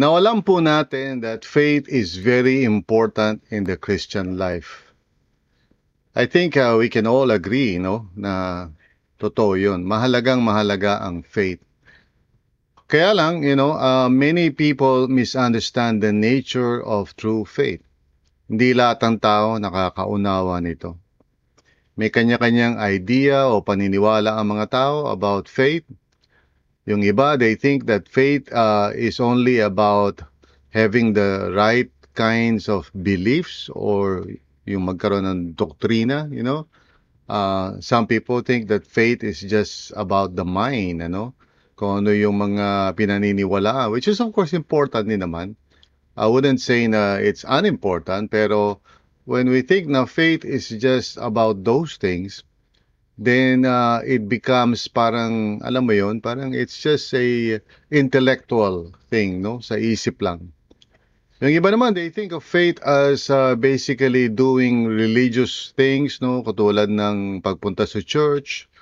Now, alam po natin that faith is very important in the Christian life. I think uh, we can all agree, no, na totoo yun. Mahalagang mahalaga ang faith. Kaya lang, you know, uh, many people misunderstand the nature of true faith. Hindi lahat ng tao nakakaunawa nito. May kanya-kanyang idea o paniniwala ang mga tao about faith yung iba, they think that faith uh, is only about having the right kinds of beliefs or yung magkaroon ng doktrina, you know. Uh, some people think that faith is just about the mind, ano. Kung ano yung mga pinaniniwalaan, which is of course important din naman. I wouldn't say na it's unimportant, pero when we think na faith is just about those things, then uh, it becomes parang alam mo yon parang it's just a intellectual thing no? Sa isip lang. Yung iba naman they think of faith as uh, basically doing religious things no? Katulad ng pagpunta sa church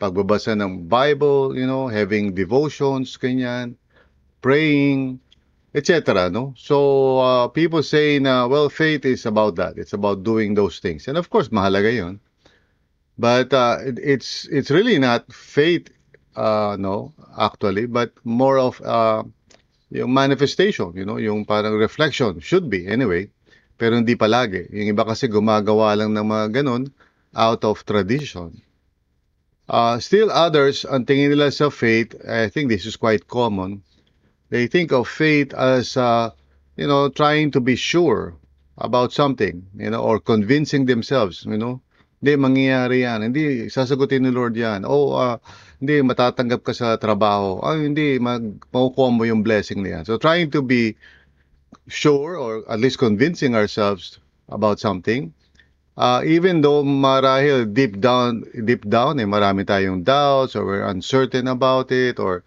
pagbabasa ng Bible you know having devotions kanyan praying etc no? So uh, people say na well faith is about that. It's about doing those things. And of course mahalaga yon but uh, it, it's it's really not faith uh, no actually but more of uh, yung manifestation you know yung parang reflection should be anyway pero hindi palagi. Yung iba kasi gumagawa lang ng mga ganun out of tradition. Uh, still others ang tingin nila sa faith I think this is quite common. They think of faith as uh, you know trying to be sure about something you know or convincing themselves you know hindi, mangyayari yan. Hindi, sasagutin ni Lord yan. O, uh, hindi, matatanggap ka sa trabaho. Ay, hindi, mag, makukuha mo yung blessing na yan. So, trying to be sure or at least convincing ourselves about something. Uh, even though marahil deep down, deep down, eh, marami tayong doubts or we're uncertain about it or,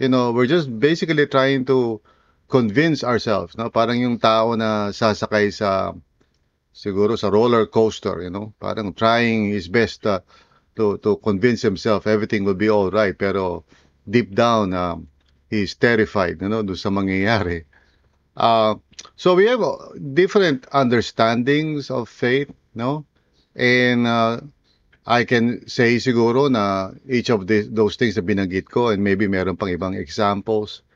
you know, we're just basically trying to convince ourselves, no? Parang yung tao na sasakay sa siguro sa roller coaster, you know, parang trying his best uh, to to convince himself everything will be all right, pero deep down um, he's terrified, you know, do sa mangyayari. Uh, so we have different understandings of faith, no? And uh, I can say siguro na each of the, those things na binanggit ko and maybe meron pang ibang examples,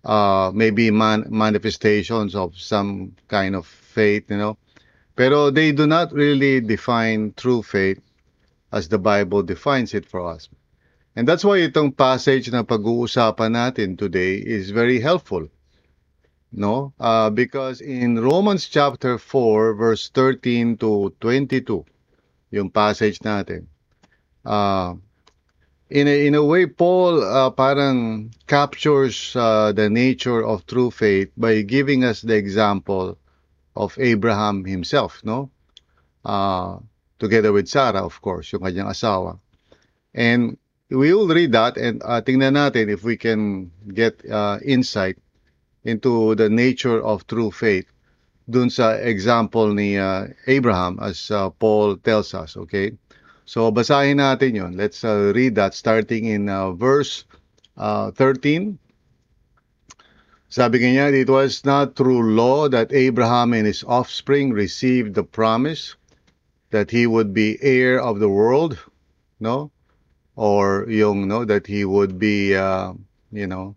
uh, maybe man, manifestations of some kind of faith, you know, Pero they do not really define true faith as the Bible defines it for us. And that's why itong passage na pag-uusapan natin today is very helpful. No? Uh, because in Romans chapter 4 verse 13 to 22, yung passage natin, uh, in a, in a way, Paul uh, parang captures uh, the nature of true faith by giving us the example of Abraham himself, no? Uh, together with Sarah, of course, yung kanyang asawa. And we will read that and uh, tingnan natin if we can get uh, insight into the nature of true faith dun sa example ni uh, Abraham as uh, Paul tells us, okay? So basahin natin yon. Let's uh, read that starting in uh, verse uh, 13 sabi niya, it was not through law that Abraham and his offspring received the promise that he would be heir of the world, no? Or yung, no, that he would be, uh, you know,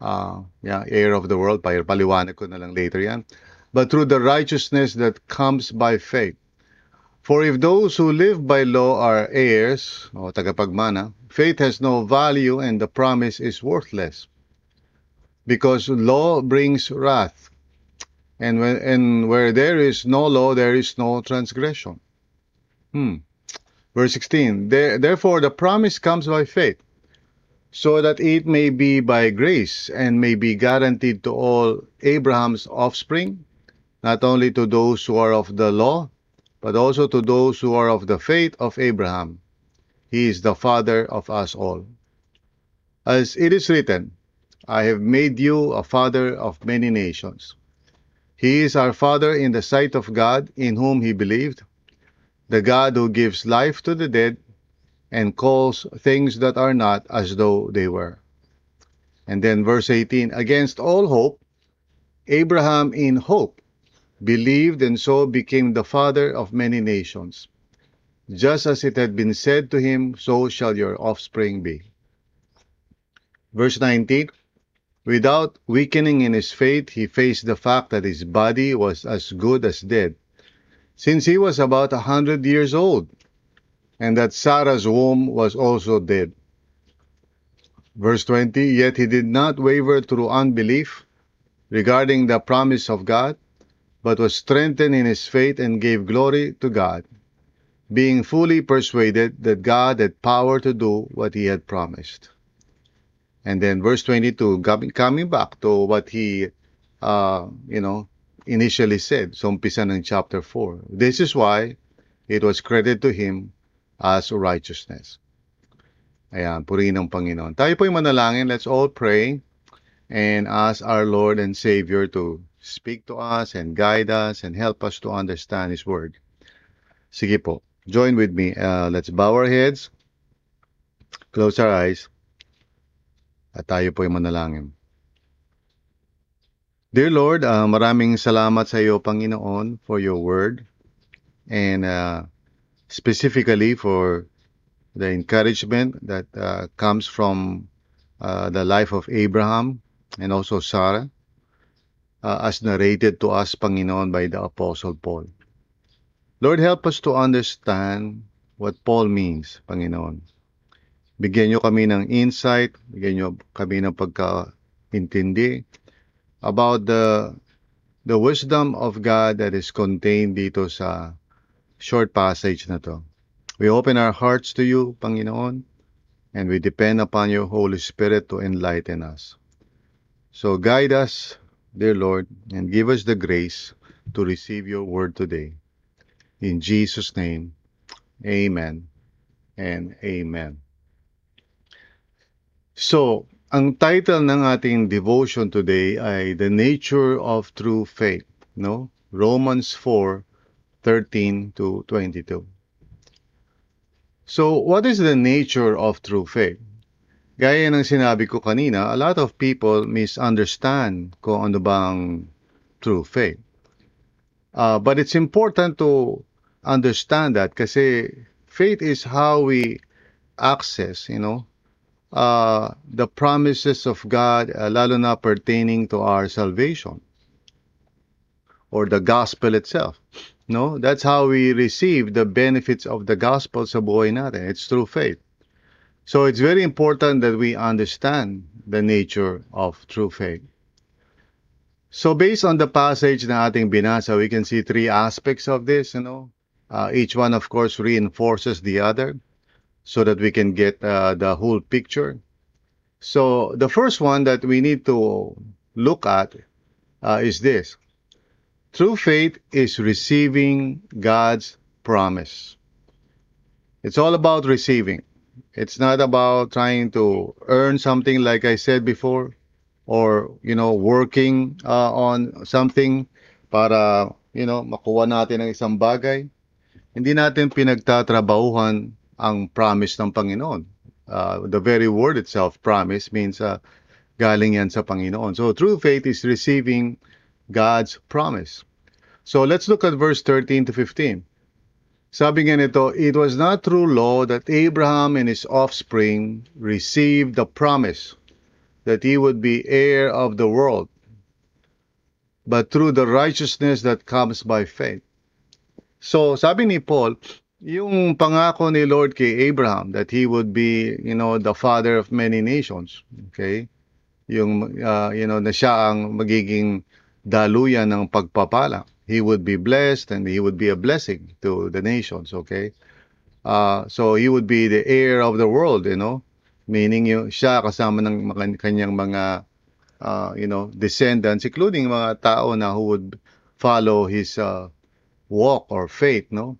uh, yeah, heir of the world. Paliwanag ko na lang later yan. But through the righteousness that comes by faith. For if those who live by law are heirs, o tagapagmana, faith has no value and the promise is worthless because law brings wrath. And when and where there is no law, there is no transgression. Hmm. Verse 16, there, Therefore the promise comes by faith, so that it may be by grace and may be guaranteed to all Abraham's offspring, not only to those who are of the law, but also to those who are of the faith of Abraham. He is the father of us all. As it is written, I have made you a father of many nations. He is our father in the sight of God, in whom he believed, the God who gives life to the dead and calls things that are not as though they were. And then verse 18, against all hope, Abraham in hope believed and so became the father of many nations. Just as it had been said to him, so shall your offspring be. Verse 19, without weakening in his faith, he faced the fact that his body was as good as dead, since he was about a hundred years old, and that Sarah's womb was also dead. Verse 20, yet he did not waver through unbelief regarding the promise of God, but was strengthened in his faith and gave glory to God, being fully persuaded that God had power to do what he had promised. And then verse 22, coming back to what he, uh, you know, initially said, so umpisa ng chapter 4. This is why it was credited to him as righteousness. Ayan, purihin ng Panginoon. Tayo po'y manalangin. Let's all pray and ask our Lord and Savior to speak to us and guide us and help us to understand His Word. Sige po, join with me. Uh, let's bow our heads, close our eyes, at tayo po yung manalangin. Dear Lord, uh, maraming salamat sa iyo, Panginoon, for your Word and uh, specifically for the encouragement that uh, comes from uh, the life of Abraham and also Sarah uh, as narrated to us, Panginoon, by the Apostle Paul. Lord, help us to understand what Paul means, Panginoon. Bigyan nyo kami ng insight, bigyan nyo kami ng pagkaintindi about the the wisdom of God that is contained dito sa short passage na to. We open our hearts to you, Panginoon, and we depend upon your Holy Spirit to enlighten us. So guide us dear Lord, and give us the grace to receive your word today. In Jesus' name, amen and amen. So, ang title ng ating devotion today ay The Nature of True Faith, no? Romans 4:13 to 22. So, what is the nature of true faith? Gaya ng sinabi ko kanina, a lot of people misunderstand kung ano bang true faith. Uh, but it's important to understand that kasi faith is how we access, you know, uh, the promises of God, uh, lalo na pertaining to our salvation or the gospel itself. No, that's how we receive the benefits of the gospel sa buhay natin. It's through faith. So it's very important that we understand the nature of true faith. So based on the passage na ating binasa, we can see three aspects of this, you know. Uh, each one, of course, reinforces the other so that we can get uh, the whole picture. So the first one that we need to look at uh, is this. True faith is receiving God's promise. It's all about receiving. It's not about trying to earn something like I said before or you know working uh, on something para you know makuha natin ang isang bagay. Hindi natin pinagtatrabahuhan ang promise ng Panginoon. Uh, the very word itself, promise, means uh, galing yan sa Panginoon. So true faith is receiving God's promise. So let's look at verse 13 to 15. Sabi nga nito, it was not through law that Abraham and his offspring received the promise that he would be heir of the world, but through the righteousness that comes by faith. So, sabi ni Paul, yung pangako ni Lord kay Abraham that he would be, you know, the father of many nations, okay? Yung, uh, you know, na siya ang magiging daluyan ng pagpapala he would be blessed and he would be a blessing to the nations, okay? Uh, so he would be the heir of the world, you know. Meaning yung siya kasama ng kanyang mga uh, you know, descendants including mga tao na who would follow his uh, walk or faith, no?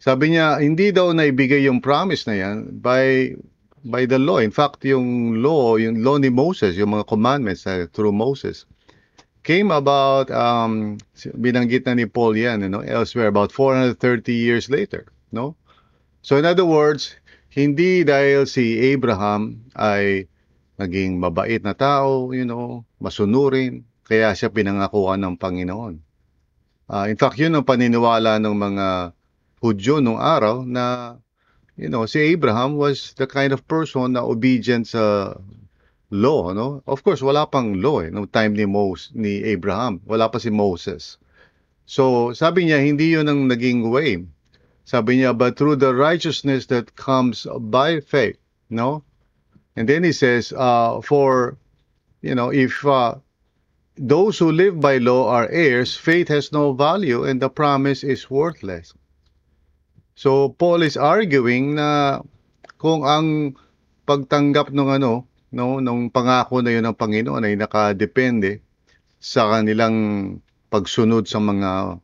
Sabi niya, hindi daw naibigay yung promise na yan by by the law. In fact, yung law, yung law ni Moses, yung mga commandments uh, through Moses, came about, um, binanggit na ni Paul yan, you know, elsewhere, about 430 years later, no? So in other words, hindi dahil si Abraham ay naging mabait na tao, you know, masunurin, kaya siya pinangakuan ng Panginoon. Uh, in fact, yun ang paniniwala ng mga Hudyo nung araw na, you know, si Abraham was the kind of person na obedient sa law, no? Of course, wala pang law eh, no time ni Moses, ni Abraham. Wala pa si Moses. So, sabi niya, hindi yun ang naging way. Sabi niya, but through the righteousness that comes by faith, no? And then he says, uh, for, you know, if uh, those who live by law are heirs, faith has no value and the promise is worthless. So, Paul is arguing na kung ang pagtanggap ng ano, no, nung pangako na yun ng Panginoon ay nakadepende sa kanilang pagsunod sa mga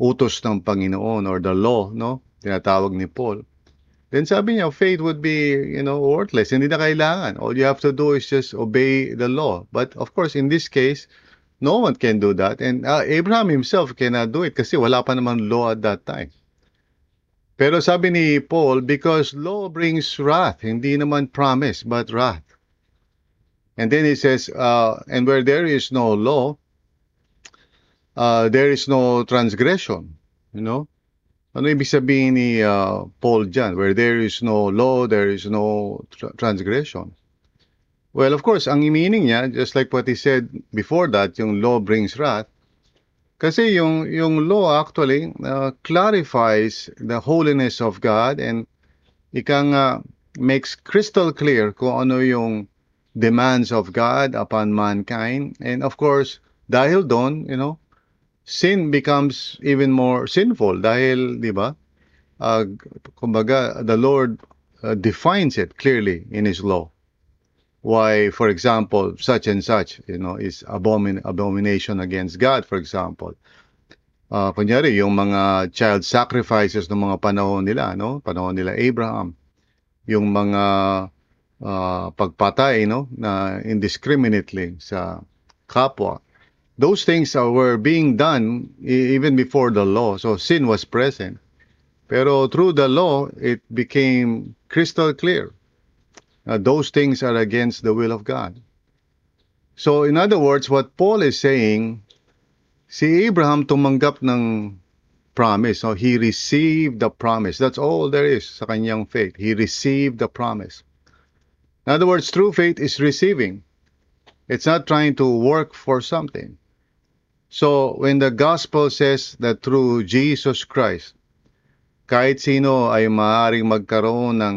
utos ng Panginoon or the law, no, tinatawag ni Paul. Then sabi niya, faith would be, you know, worthless. Hindi na kailangan. All you have to do is just obey the law. But of course, in this case, no one can do that. And uh, Abraham himself cannot do it kasi wala pa naman law at that time. Pero sabi ni Paul, because law brings wrath, hindi naman promise, but wrath. And then he says, uh, and where there is no law, uh, there is no transgression. You know? Ano ibig sabihin ni uh, Paul dyan? Where there is no law, there is no tra- transgression. Well, of course, ang meaning niya, just like what he said before that, yung law brings wrath, kasi yung, yung law actually uh, clarifies the holiness of God and ikang uh, makes crystal clear kung ano yung demands of God upon mankind. And of course, dahil doon, you know, sin becomes even more sinful dahil, di ba, uh, kumbaga, the Lord uh, defines it clearly in His law. Why, for example, such and such, you know, is abomin abomination against God, for example. Uh, kunyari, yung mga child sacrifices ng mga panahon nila, no? Panahon nila Abraham. Yung mga uh, pagpatay, no? Na indiscriminately sa kapwa those things are, were being done even before the law. So sin was present. Pero through the law, it became crystal clear. Uh, those things are against the will of God. So in other words, what Paul is saying, si Abraham tumanggap ng promise. So he received the promise. That's all there is sa kanyang faith. He received the promise. In other words, true faith is receiving. It's not trying to work for something. So, when the gospel says that through Jesus Christ, kahit sino ay maaaring magkaroon ng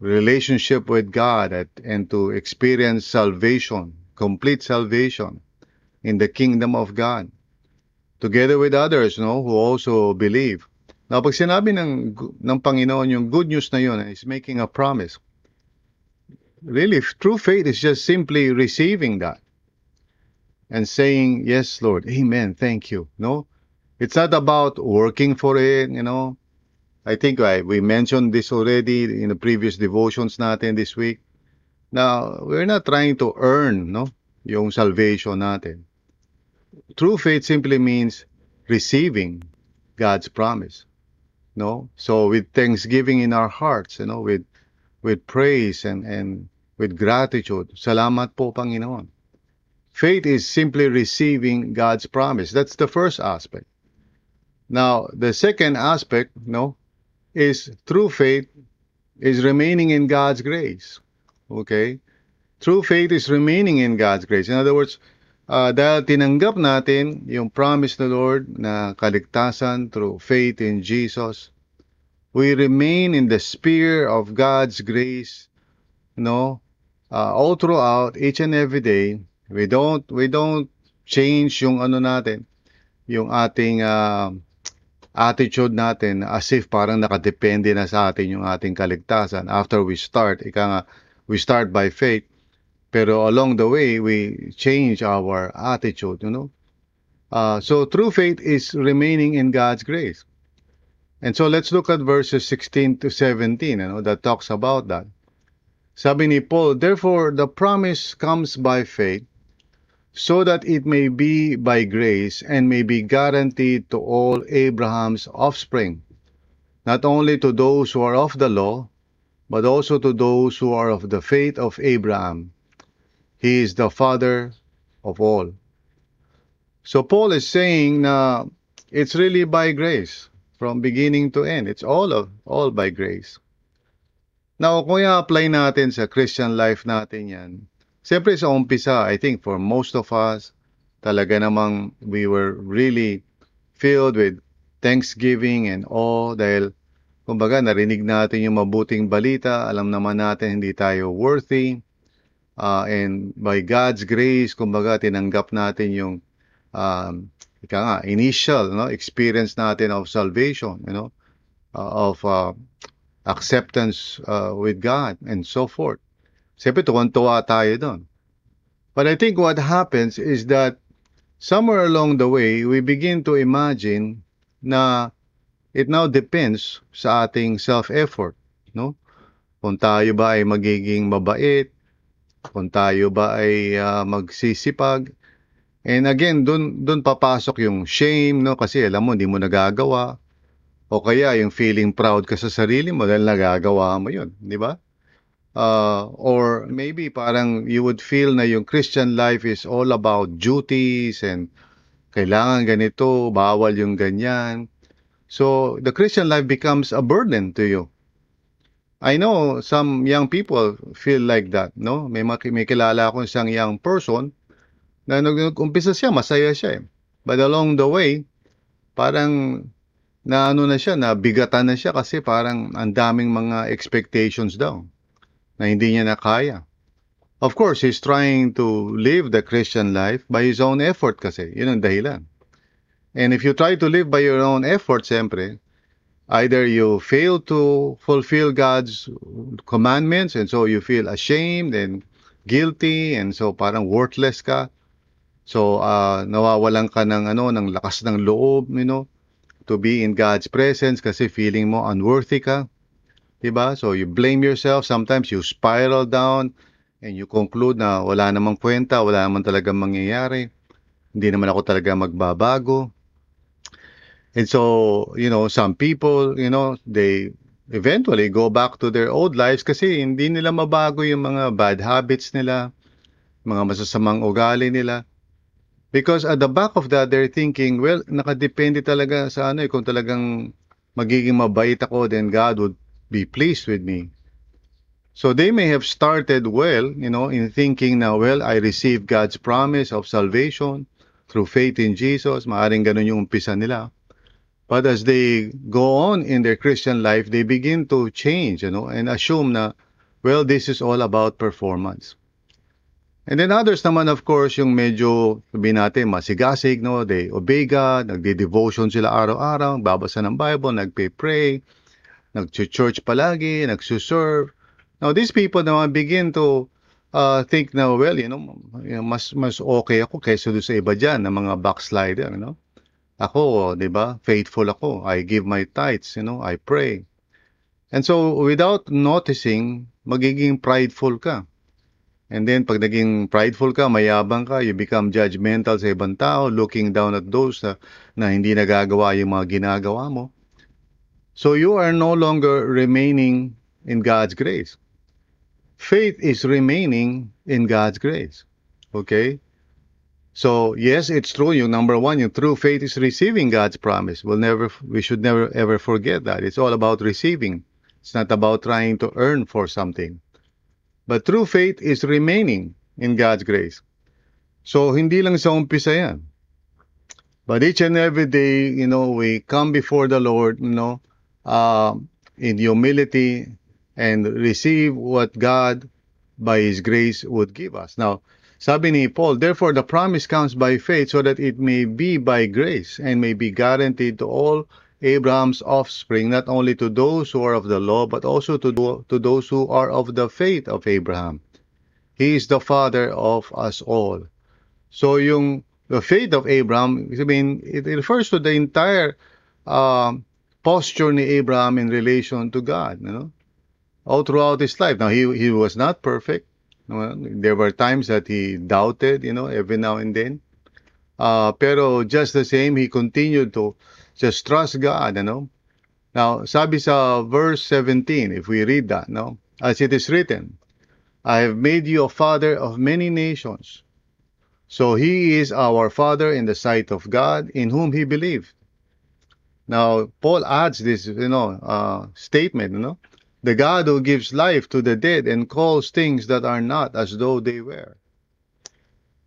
relationship with God at, and to experience salvation, complete salvation in the kingdom of God, together with others no, who also believe. Now, pag sinabi ng, ng Panginoon yung good news na yun, is making a promise. Really, true faith is just simply receiving that and saying, Yes, Lord, Amen, thank you. No? It's not about working for it, you know. I think I, we mentioned this already in the previous devotions natin this week. Now, we're not trying to earn, no, yung salvation natin. True faith simply means receiving God's promise. No? So with thanksgiving in our hearts, you know, with with praise and and with gratitude. Salamat po, Panginoon. Faith is simply receiving God's promise. That's the first aspect. Now, the second aspect, no, is true faith is remaining in God's grace. Okay? True faith is remaining in God's grace. In other words, uh, dahil tinanggap natin yung promise ng Lord na kaligtasan through faith in Jesus, we remain in the sphere of God's grace, no, uh, all throughout each and every day We don't we don't change yung ano natin, yung ating uh, attitude natin as if parang nakadepende na sa atin yung ating kaligtasan. After we start, ika nga, we start by faith, pero along the way, we change our attitude, you know. Uh, so true faith is remaining in God's grace. And so let's look at verses 16 to 17, you know, that talks about that. Sabi ni Paul, Therefore, the promise comes by faith, so that it may be by grace and may be guaranteed to all Abraham's offspring, not only to those who are of the law, but also to those who are of the faith of Abraham. He is the father of all. So Paul is saying na it's really by grace from beginning to end. It's all of all by grace. Now, kung i-apply natin sa Christian life natin yan, Siyempre sa umpisa, I think for most of us, talaga namang we were really filled with thanksgiving and awe dahil kumbaga narinig natin yung mabuting balita, alam naman natin hindi tayo worthy, uh, and by God's grace, kumbaga tinanggap natin yung um, ika nga, initial no, experience natin of salvation, you know, uh, of uh, acceptance uh, with God and so forth. Siyempre, tuwan-tuwa tayo doon. But I think what happens is that somewhere along the way, we begin to imagine na it now depends sa ating self-effort, no? Kung tayo ba ay magiging mabait, kung tayo ba ay uh, magsisipag. And again, doon doon papasok yung shame, no? Kasi alam mo, hindi mo nagagawa. O kaya yung feeling proud ka sa sarili mo dahil nagagawa mo yun, di ba? Uh, or maybe parang you would feel na yung Christian life is all about duties and kailangan ganito, bawal yung ganyan. So the Christian life becomes a burden to you. I know some young people feel like that, no? May may kilala akong isang young person na nag-umpisa siya, masaya siya eh. But along the way, parang na ano na siya, na bigatan na siya kasi parang ang daming mga expectations daw na hindi niya na kaya. Of course, he's trying to live the Christian life by his own effort kasi. Yun ang dahilan. And if you try to live by your own effort, siyempre, either you fail to fulfill God's commandments and so you feel ashamed and guilty and so parang worthless ka. So uh, nawawalan ka ng ano ng lakas ng loob, you know, to be in God's presence kasi feeling mo unworthy ka. Diba? So you blame yourself, sometimes you spiral down and you conclude na wala namang kwenta, wala naman talagang mangyayari. Hindi naman ako talaga magbabago. And so, you know, some people, you know, they eventually go back to their old lives kasi hindi nila mabago yung mga bad habits nila, mga masasamang ugali nila. Because at the back of that, they're thinking, well, nakadepende talaga sa ano eh, kung talagang magiging mabait ako, then God would be pleased with me. So they may have started well, you know, in thinking now, well, I received God's promise of salvation through faith in Jesus. Maaring ganun yung umpisa nila. But as they go on in their Christian life, they begin to change, you know, and assume na, well, this is all about performance. And then others naman, of course, yung medyo, sabihin natin, masigasig, no? They obey God, nagde-devotion sila araw-araw, babasa ng Bible, nagpe-pray, nag-church palagi, nagsuserve. Now, these people naman begin to uh, think na, well, you know, mas, mas okay ako kaysa doon sa iba dyan, na mga backslider, you know. Ako, di ba, faithful ako. I give my tithes, you know, I pray. And so, without noticing, magiging prideful ka. And then, pag naging prideful ka, mayabang ka, you become judgmental sa ibang tao, looking down at those na, na hindi nagagawa yung mga ginagawa mo. So you are no longer remaining in God's grace. Faith is remaining in God's grace. Okay? So yes, it's true. You number one, yung true faith is receiving God's promise. We'll never, we should never ever forget that. It's all about receiving. It's not about trying to earn for something. But true faith is remaining in God's grace. So hindi lang sa umpisa yan. But each and every day, you know, we come before the Lord, you know, uh, in humility and receive what God by His grace would give us. Now, sabi ni Paul, therefore the promise comes by faith so that it may be by grace and may be guaranteed to all Abraham's offspring, not only to those who are of the law, but also to, to those who are of the faith of Abraham. He is the father of us all. So yung the faith of Abraham, I mean, it refers to the entire uh, posture ni Abraham in relation to God, you know, all throughout his life. Now, he, he was not perfect. Well, there were times that he doubted, you know, every now and then. Uh, pero just the same, he continued to just trust God, you know. Now, sabi sa verse 17, if we read that, no? As it is written, I have made you a father of many nations. So he is our father in the sight of God, in whom he believed. Now, Paul adds this, you know, uh, statement, you know, the God who gives life to the dead and calls things that are not as though they were.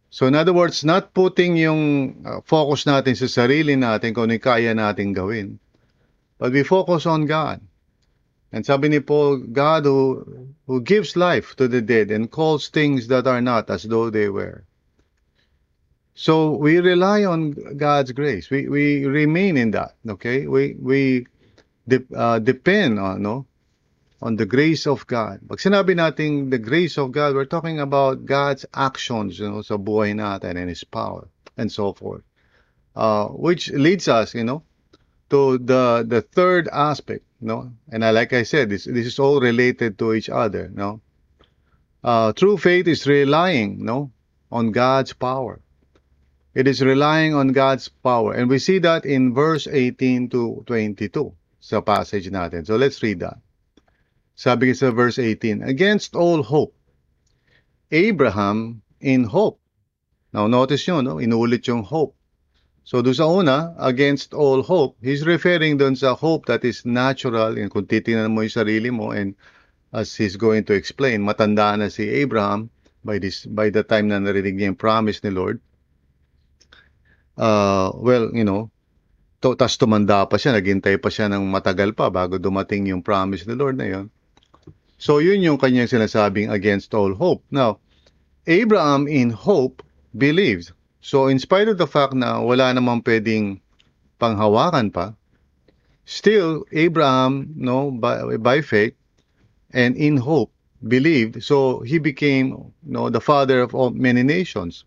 So in other words, not putting yung uh, focus natin sa sarili natin kung ano kaya natin gawin. But we focus on God. And sabi ni Paul, God who, who gives life to the dead and calls things that are not as though they were. So we rely on God's grace. We, we remain in that, okay? We, we de, uh, depend on, no? on the grace of God. Pag sinabi natin the grace of God, we're talking about God's actions, you know, sa buhay natin and His power and so forth. Uh, which leads us, you know, to the the third aspect, you know, and I, like I said, this this is all related to each other, you know. Uh, true faith is relying, you know, on God's power. It is relying on God's power, and we see that in verse 18 to 22 sa passage natin. So let's read that. Sabi sa verse 18, against all hope, Abraham in hope. Now notice nyo, no? inulit yung hope. So doon sa una, against all hope, he's referring doon sa hope that is natural. And kung titingnan mo yung sarili mo and as he's going to explain, matanda na si Abraham by this by the time na narinig niya yung promise ni Lord. Uh, well, you know, to, tas tumanda pa siya, naghintay pa siya ng matagal pa bago dumating yung promise ni Lord na yon. So yun yung kanyang sinasabing against all hope. Now, Abraham in hope believed. So in spite of the fact na wala namang pwedeng panghawakan pa, still Abraham, no, by, by faith and in hope believed. So he became, no, the father of all many nations.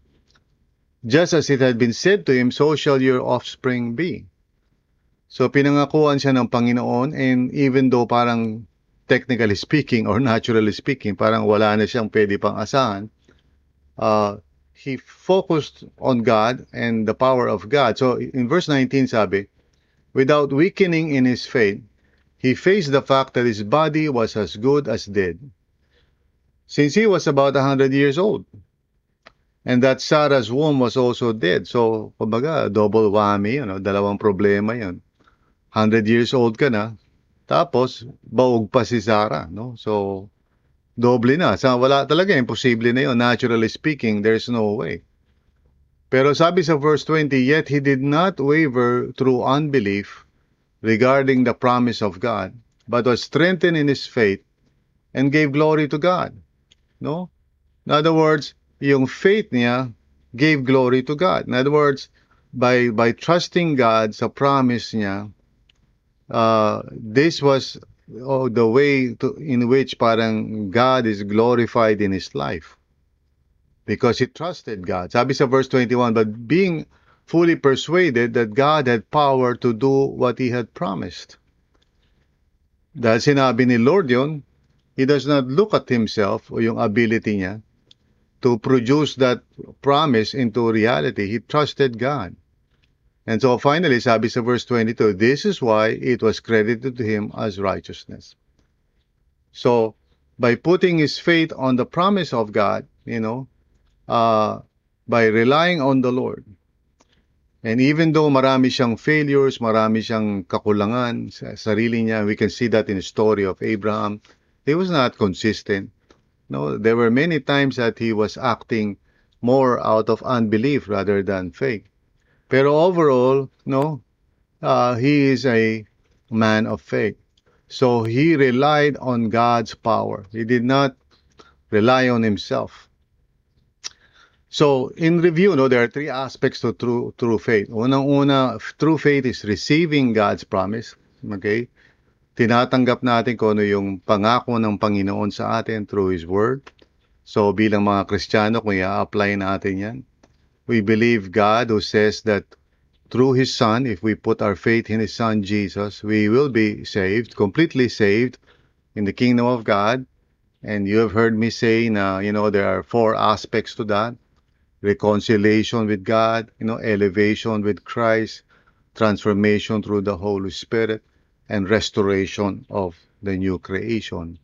Just as it had been said to him, so shall your offspring be. So pinangakuan siya ng Panginoon and even though parang technically speaking or naturally speaking, parang wala na siyang pwede pang asahan. Uh, he focused on God and the power of God. So in verse 19 sabi, without weakening in his faith, he faced the fact that his body was as good as dead. Since he was about 100 years old. And that Sarah's womb was also dead. So, kumbaga, double whammy, know, dalawang problema yun. 100 years old ka na, tapos, baog pa si Sarah, no? So, doble na. Sa wala talaga, imposible na yun. Naturally speaking, there's no way. Pero sabi sa verse 20, Yet he did not waver through unbelief regarding the promise of God, but was strengthened in his faith and gave glory to God. No? In other words, yung faith niya gave glory to God. In other words, by by trusting God sa promise niya, uh, this was oh, the way to, in which parang God is glorified in his life because he trusted God. Sabi sa verse 21, but being fully persuaded that God had power to do what he had promised. Dahil sinabi ni Lord yun, he does not look at himself o yung ability niya to produce that promise into reality. He trusted God. And so finally, sabi sa verse 22, this is why it was credited to him as righteousness. So, by putting his faith on the promise of God, you know, uh, by relying on the Lord, and even though marami siyang failures, marami siyang kakulangan sa sarili niya, we can see that in the story of Abraham. He was not consistent. No, there were many times that he was acting more out of unbelief rather than faith. Pero overall, no, uh, he is a man of faith. So he relied on God's power. He did not rely on himself. So, in review, no, there are three aspects to true, true faith. Unang-una, true faith is receiving God's promise. Okay? Tinatanggap natin kung ano yung pangako ng Panginoon sa atin through His Word. So, bilang mga Kristiyano, kung i-apply natin yan, we believe God who says that through His Son, if we put our faith in His Son Jesus, we will be saved, completely saved in the kingdom of God. And you have heard me say na, you know, there are four aspects to that. Reconciliation with God, you know, elevation with Christ, transformation through the Holy Spirit, and restoration of the new creation.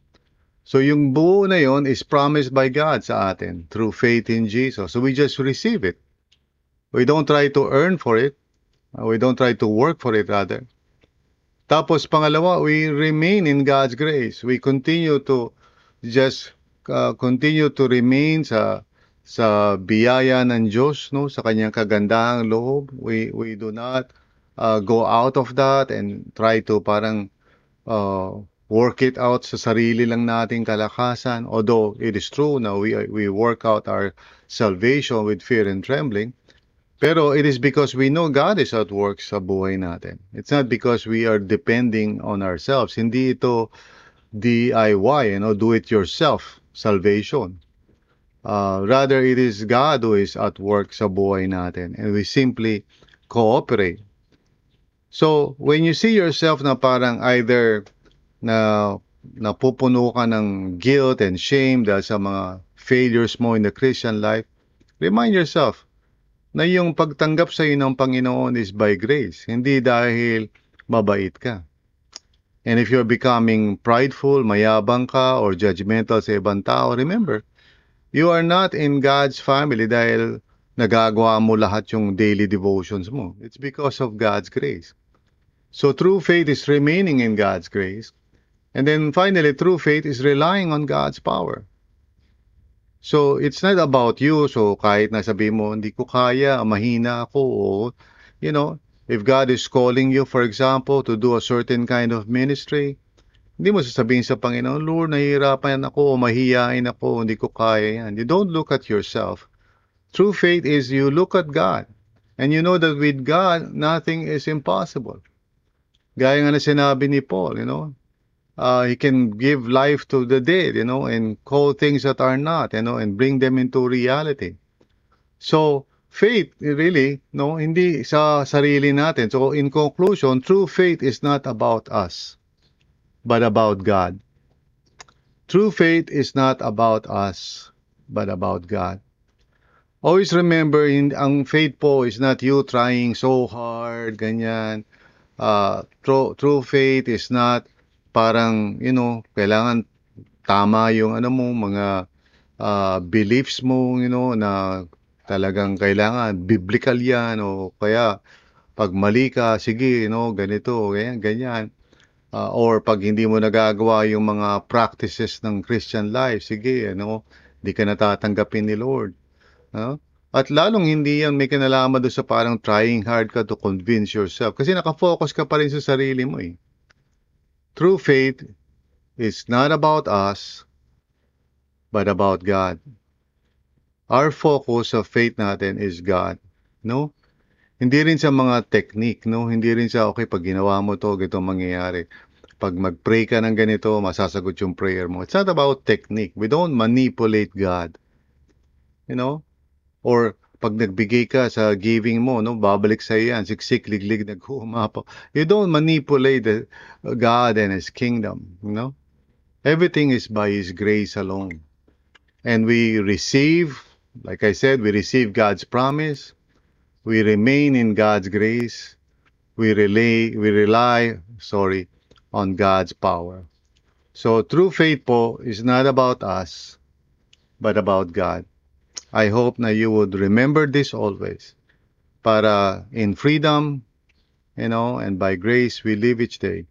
So yung buo na yon is promised by God sa atin through faith in Jesus. So we just receive it. We don't try to earn for it. We don't try to work for it rather. Tapos pangalawa, we remain in God's grace. We continue to just uh, continue to remain sa sa biyaya ng Diyos, no, sa kanyang kagandahang loob. We we do not uh, go out of that and try to parang uh, work it out sa sarili lang nating kalakasan. Although it is true na we we work out our salvation with fear and trembling. Pero it is because we know God is at work sa buhay natin. It's not because we are depending on ourselves. Hindi ito DIY, you know, do it yourself salvation. Uh, rather, it is God who is at work sa buhay natin and we simply cooperate. So, when you see yourself na parang either na napupuno ka ng guilt and shame dahil sa mga failures mo in the Christian life, remind yourself na yung pagtanggap sa iyo ng Panginoon is by grace, hindi dahil mabait ka. And if you're becoming prideful, mayabang ka, or judgmental sa ibang tao, remember, you are not in God's family dahil nagagawa mo lahat yung daily devotions mo. It's because of God's grace. So true faith is remaining in God's grace. And then finally, true faith is relying on God's power. So it's not about you. So kahit nasabi mo, hindi ko kaya, mahina ako, o, you know, if God is calling you, for example, to do a certain kind of ministry, hindi mo sasabihin sa Panginoon, Lord, nahihirapan ako, o mahihain ako, hindi ko kaya yan. You don't look at yourself. True faith is you look at God. And you know that with God, nothing is impossible. Gaya nga na sinabi ni Paul, you know, uh, he can give life to the dead, you know, and call things that are not, you know, and bring them into reality. So, faith, really, no, hindi sa sarili natin. So, in conclusion, true faith is not about us, but about God. True faith is not about us, but about God. Always remember, in, ang faith po is not you trying so hard, ganyan. Uh, true, true faith is not parang, you know, kailangan tama yung ano mo, mga uh, beliefs mo, you know, na talagang kailangan biblical yan o kaya pag mali ka, sige, you know, ganito, ganyan, ganyan. Uh, or pag hindi mo nagagawa yung mga practices ng Christian life, sige, ano, hindi ka natatanggapin ni Lord. No? At lalong hindi yan may kinalaman doon sa parang trying hard ka to convince yourself. Kasi nakafocus ka pa rin sa sarili mo eh. True faith is not about us, but about God. Our focus of faith natin is God. No? Hindi rin sa mga technique, no? Hindi rin sa, okay, pag ginawa mo to, ganito mangyayari. Pag mag-pray ka ng ganito, masasagot yung prayer mo. It's not about technique. We don't manipulate God. You know? Or pag nagbigay ka sa giving mo, no, babalik sa yan, siksik, liglig, naghumapo. You don't manipulate the, God and His kingdom, you know? Everything is by His grace alone. And we receive, like I said, we receive God's promise. We remain in God's grace. We rely, we rely, sorry, on God's power. So true faith po is not about us, but about God. I hope na you would remember this always. Para in freedom, you know, and by grace we live each day.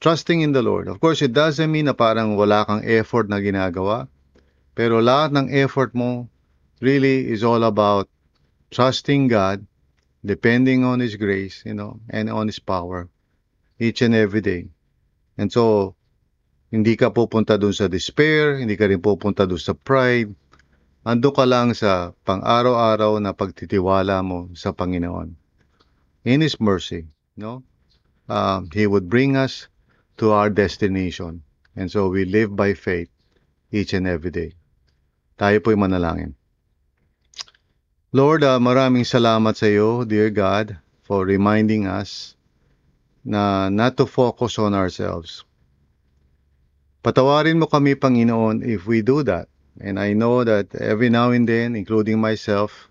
Trusting in the Lord. Of course, it doesn't mean na parang wala kang effort na ginagawa. Pero lahat ng effort mo really is all about trusting God, depending on His grace, you know, and on His power each and every day. And so, hindi ka pupunta dun sa despair, hindi ka rin pupunta dun sa pride, ando ka lang sa pang-araw-araw na pagtitiwala mo sa Panginoon. In His mercy, no? Um, He would bring us to our destination. And so we live by faith each and every day. Tayo po'y manalangin. Lord, uh, maraming salamat sa iyo, dear God, for reminding us na not to focus on ourselves. Patawarin mo kami, Panginoon, if we do that. And I know that every now and then, including myself,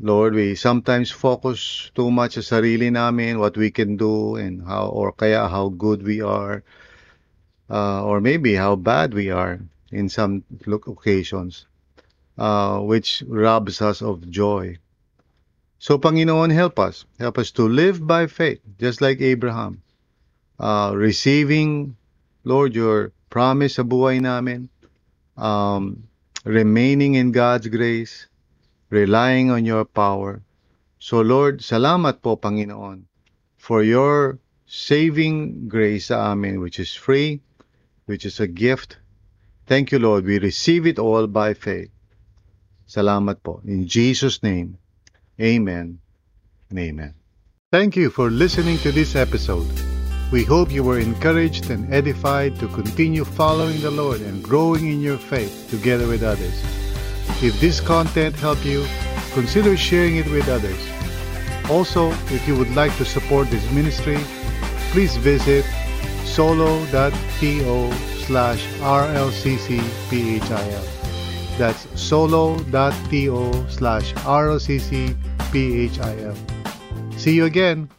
Lord, we sometimes focus too much sa sarili namin, what we can do, and how, or kaya how good we are, uh, or maybe how bad we are in some occasions, uh, which robs us of joy. So, Panginoon, help us. Help us to live by faith, just like Abraham. Uh, receiving, Lord, your promise sa buhay namin. Um, remaining in God's grace. Relying on your power. So, Lord, salamat po, Panginoon, for your saving grace sa amin, which is free, which is a gift. Thank you, Lord. We receive it all by faith. Salamat po. In Jesus' name, amen and amen. Thank you for listening to this episode. We hope you were encouraged and edified to continue following the Lord and growing in your faith together with others. If this content helped you, consider sharing it with others. Also, if you would like to support this ministry, please visit solo.to slash rlccphil. That's solo.to slash rlccphil. See you again.